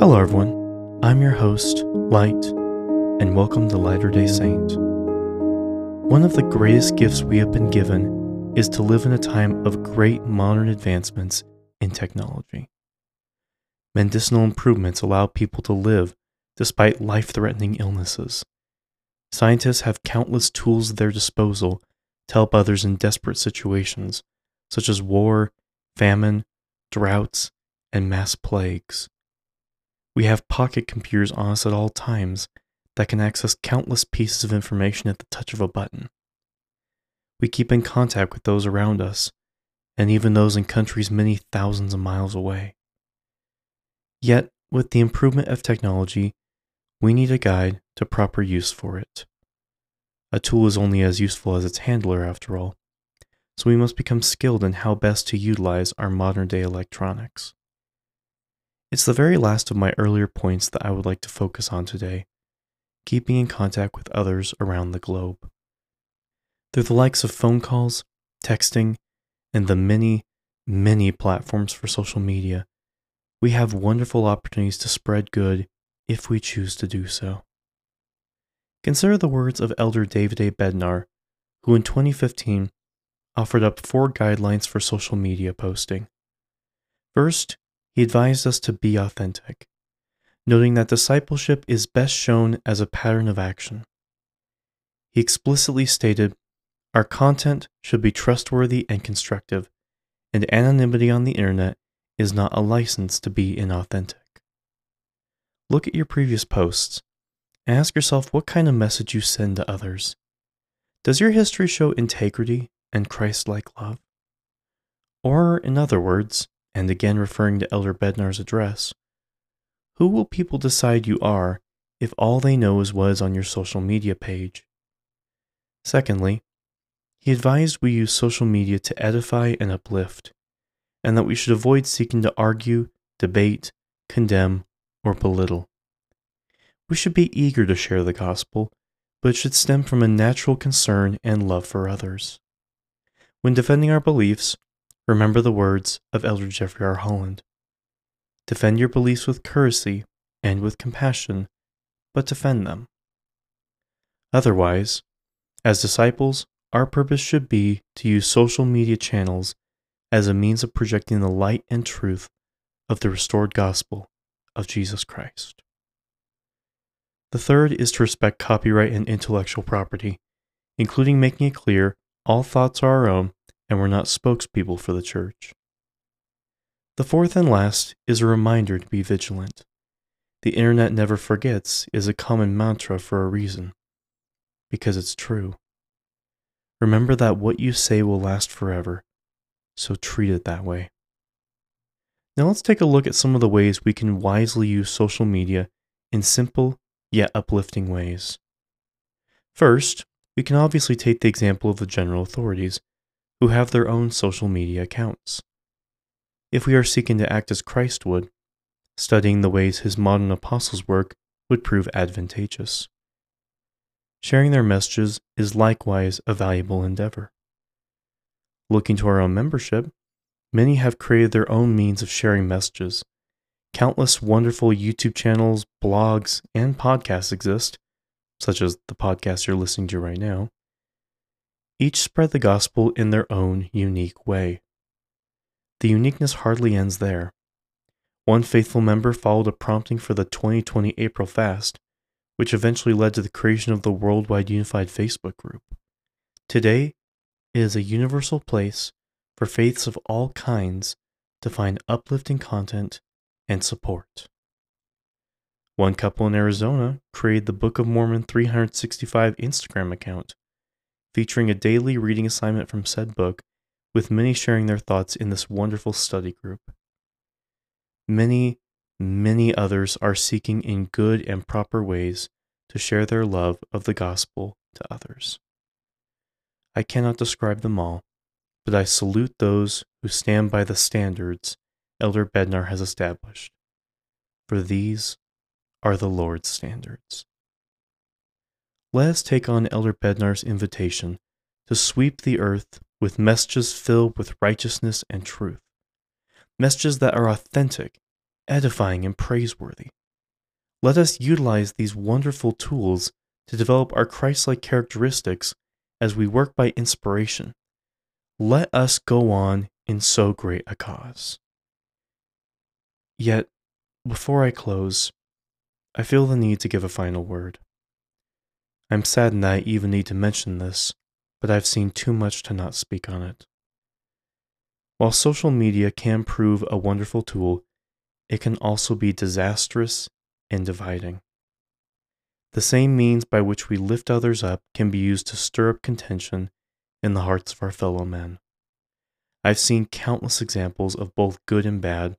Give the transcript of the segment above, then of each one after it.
Hello, everyone. I'm your host, Light, and welcome to Lighter Day Saint. One of the greatest gifts we have been given is to live in a time of great modern advancements in technology. Medicinal improvements allow people to live despite life threatening illnesses. Scientists have countless tools at their disposal to help others in desperate situations, such as war, famine, droughts, and mass plagues. We have pocket computers on us at all times that can access countless pieces of information at the touch of a button. We keep in contact with those around us, and even those in countries many thousands of miles away. Yet, with the improvement of technology, we need a guide to proper use for it. A tool is only as useful as its handler, after all, so we must become skilled in how best to utilize our modern day electronics. It's the very last of my earlier points that I would like to focus on today keeping in contact with others around the globe. Through the likes of phone calls, texting, and the many, many platforms for social media, we have wonderful opportunities to spread good if we choose to do so. Consider the words of Elder David A. Bednar, who in 2015 offered up four guidelines for social media posting. First, he advised us to be authentic, noting that discipleship is best shown as a pattern of action. He explicitly stated, Our content should be trustworthy and constructive, and anonymity on the internet is not a license to be inauthentic. Look at your previous posts and ask yourself what kind of message you send to others. Does your history show integrity and Christ like love? Or, in other words, and again referring to Elder Bednar's address, who will people decide you are if all they know is what is on your social media page? Secondly, he advised we use social media to edify and uplift, and that we should avoid seeking to argue, debate, condemn, or belittle. We should be eager to share the gospel, but it should stem from a natural concern and love for others. When defending our beliefs, Remember the words of Elder Jeffrey R. Holland Defend your beliefs with courtesy and with compassion, but defend them. Otherwise, as disciples, our purpose should be to use social media channels as a means of projecting the light and truth of the restored gospel of Jesus Christ. The third is to respect copyright and intellectual property, including making it clear all thoughts are our own and we're not spokespeople for the church. The fourth and last is a reminder to be vigilant. The internet never forgets is a common mantra for a reason, because it's true. Remember that what you say will last forever, so treat it that way. Now let's take a look at some of the ways we can wisely use social media in simple yet uplifting ways. First, we can obviously take the example of the general authorities who have their own social media accounts. If we are seeking to act as Christ would, studying the ways his modern apostles work would prove advantageous. Sharing their messages is likewise a valuable endeavor. Looking to our own membership, many have created their own means of sharing messages. Countless wonderful YouTube channels, blogs, and podcasts exist, such as the podcast you're listening to right now, each spread the gospel in their own unique way. The uniqueness hardly ends there. One faithful member followed a prompting for the 2020 April fast, which eventually led to the creation of the Worldwide Unified Facebook group. Today, it is a universal place for faiths of all kinds to find uplifting content and support. One couple in Arizona created the Book of Mormon 365 Instagram account featuring a daily reading assignment from said book, with many sharing their thoughts in this wonderful study group. Many, many others are seeking in good and proper ways to share their love of the gospel to others. I cannot describe them all, but I salute those who stand by the standards Elder Bednar has established, for these are the Lord's standards let us take on Elder Bednar's invitation to sweep the earth with messages filled with righteousness and truth, messages that are authentic edifying, and praiseworthy. Let us utilize these wonderful tools to develop our Christ like characteristics as we work by inspiration. Let us go on in so great a cause. Yet, before I close, I feel the need to give a final word. I'm saddened that I even need to mention this, but I've seen too much to not speak on it. While social media can prove a wonderful tool, it can also be disastrous and dividing. The same means by which we lift others up can be used to stir up contention in the hearts of our fellow men. I've seen countless examples of both good and bad,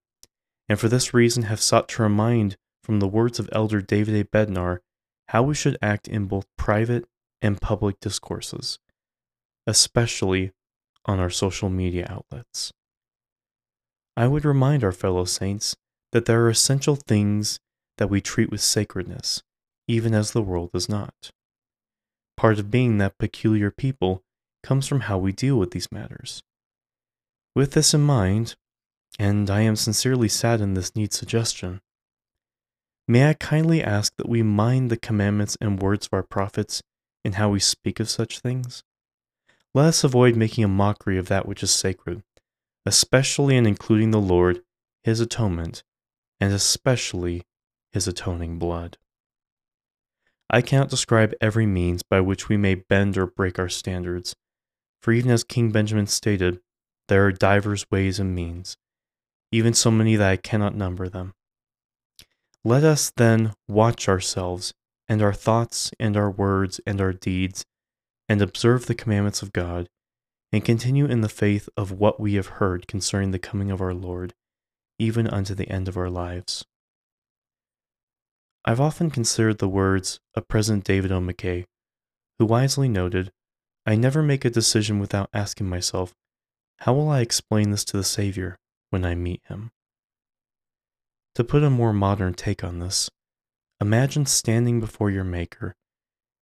and for this reason have sought to remind from the words of Elder David A. Bednar how we should act in both private and public discourses, especially on our social media outlets. I would remind our fellow saints that there are essential things that we treat with sacredness, even as the world does not. Part of being that peculiar people comes from how we deal with these matters. With this in mind, and I am sincerely saddened this needs suggestion, may I kindly ask that we mind the commandments and words of our prophets in how we speak of such things? Let us avoid making a mockery of that which is sacred, especially in including the Lord, His atonement, and especially His atoning blood. I cannot describe every means by which we may bend or break our standards, for even as King Benjamin stated, there are divers ways and means, even so many that I cannot number them. Let us then watch ourselves and our thoughts and our words and our deeds, and observe the commandments of God, and continue in the faith of what we have heard concerning the coming of our Lord, even unto the end of our lives. I've often considered the words of President David O. McKay, who wisely noted, I never make a decision without asking myself, how will I explain this to the Savior when I meet him? To put a more modern take on this, imagine standing before your Maker,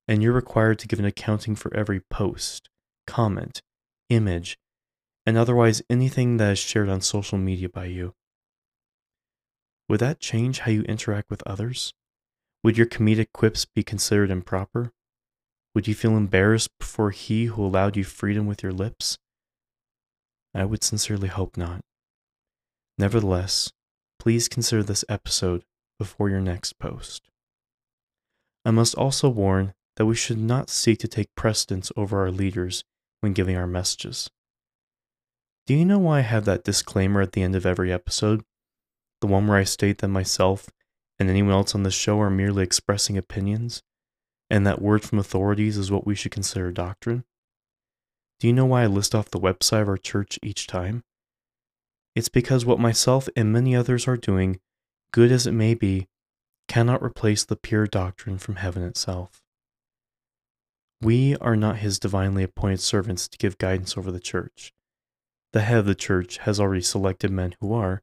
and you're required to give an accounting for every post, comment, image, and otherwise anything that is shared on social media by you. Would that change how you interact with others? Would your comedic quips be considered improper? Would you feel embarrassed before he who allowed you freedom with your lips? I would sincerely hope not. Nevertheless, please consider this episode before your next post. I must also warn that we should not seek to take precedence over our leaders when giving our messages. Do you know why I have that disclaimer at the end of every episode? The one where I state that myself and anyone else on the show are merely expressing opinions, and that word from authorities is what we should consider doctrine? Do you know why I list off the website of our church each time? It's because what myself and many others are doing, good as it may be, cannot replace the pure doctrine from heaven itself. We are not his divinely appointed servants to give guidance over the church. The head of the church has already selected men who are,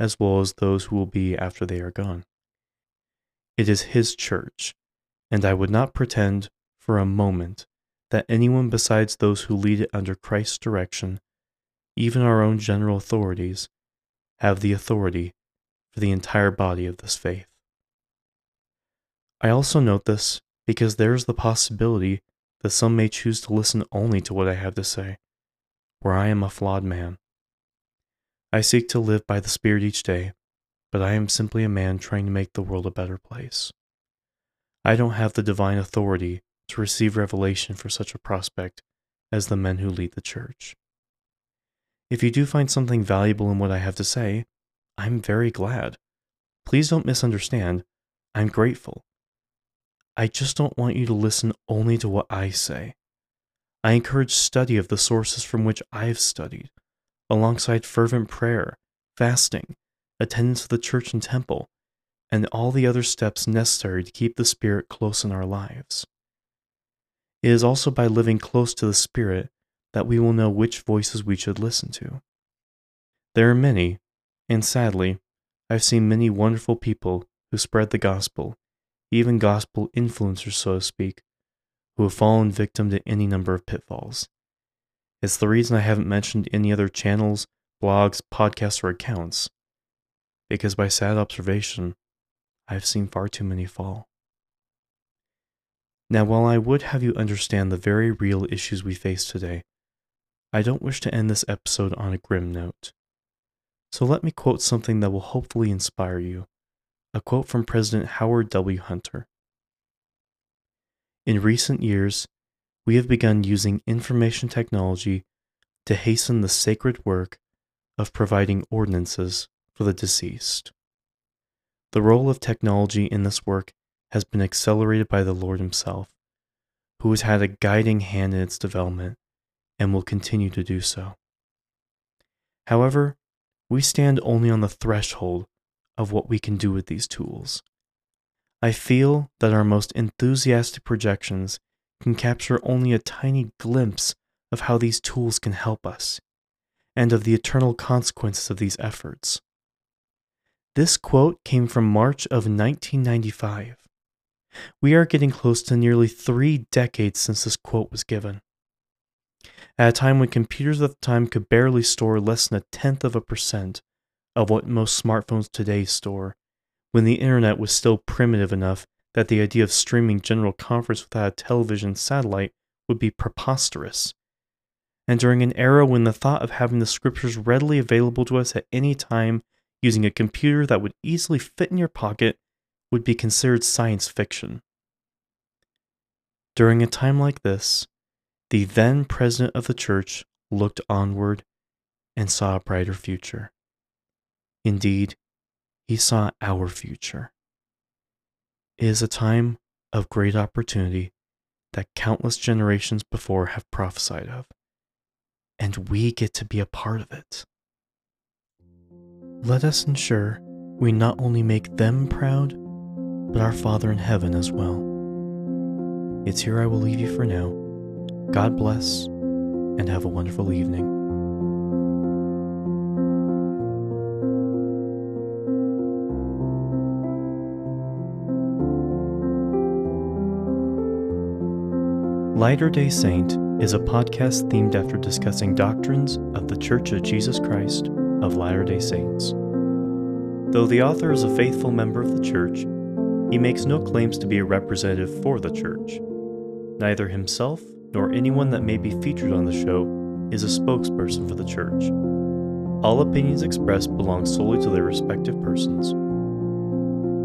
as well as those who will be after they are gone. It is his church, and I would not pretend for a moment that anyone besides those who lead it under Christ's direction, even our own general authorities, have the authority for the entire body of this faith. I also note this because there is the possibility that some may choose to listen only to what I have to say, where I am a flawed man. I seek to live by the Spirit each day, but I am simply a man trying to make the world a better place. I don't have the divine authority to receive revelation for such a prospect as the men who lead the church. If you do find something valuable in what I have to say, I'm very glad. Please don't misunderstand. I'm grateful. I just don't want you to listen only to what I say. I encourage study of the sources from which I have studied, alongside fervent prayer, fasting, attendance to the church and temple, and all the other steps necessary to keep the Spirit close in our lives. It is also by living close to the Spirit that we will know which voices we should listen to. There are many, and sadly, I've seen many wonderful people who spread the gospel even gospel influencers, so to speak, who have fallen victim to any number of pitfalls. It's the reason I haven't mentioned any other channels, blogs, podcasts, or accounts. because by sad observation, I have seen far too many fall. Now, while I would have you understand the very real issues we face today, I don't wish to end this episode on a grim note. So let me quote something that will hopefully inspire you a quote from President Howard W. Hunter. In recent years, we have begun using information technology to hasten the sacred work of providing ordinances for the deceased. The role of technology in this work has been accelerated by the Lord Himself, who has had a guiding hand in its development and will continue to do so. However, we stand only on the threshold of what we can do with these tools. I feel that our most enthusiastic projections can capture only a tiny glimpse of how these tools can help us, and of the eternal consequences of these efforts. This quote came from March of 1995. We are getting close to nearly three decades since this quote was given. At a time when computers at the time could barely store less than a tenth of a percent of what most smartphones today store, when the internet was still primitive enough that the idea of streaming general conference without a television satellite would be preposterous, and during an era when the thought of having the scriptures readily available to us at any time using a computer that would easily fit in your pocket would be considered science fiction. During a time like this, the then president of the church looked onward and saw a brighter future. Indeed, he saw our future. It is a time of great opportunity that countless generations before have prophesied of and we get to be a part of it. Let us ensure we not only make them proud, but our Father in heaven as well. It's here I will leave you for now. God bless, and have a wonderful evening. Lighter Day Saint is a podcast themed after discussing doctrines of the Church of Jesus Christ of Latter day Saints. Though the author is a faithful member of the Church, he makes no claims to be a representative for the Church. Neither himself nor anyone that may be featured on the show is a spokesperson for the Church. All opinions expressed belong solely to their respective persons.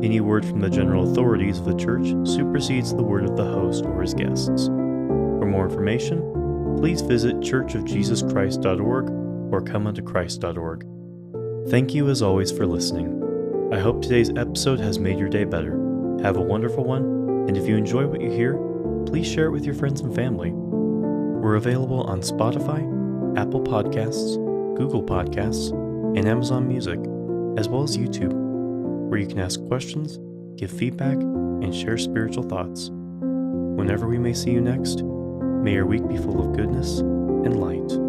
Any word from the general authorities of the Church supersedes the word of the host or his guests. For more information, please visit churchofjesuschrist.org or comeunto Thank you as always for listening. I hope today's episode has made your day better. Have a wonderful one, and if you enjoy what you hear, please share it with your friends and family. We're available on Spotify, Apple Podcasts, Google Podcasts, and Amazon Music, as well as YouTube, where you can ask questions, give feedback, and share spiritual thoughts. Whenever we may see you next, May your week be full of goodness and light.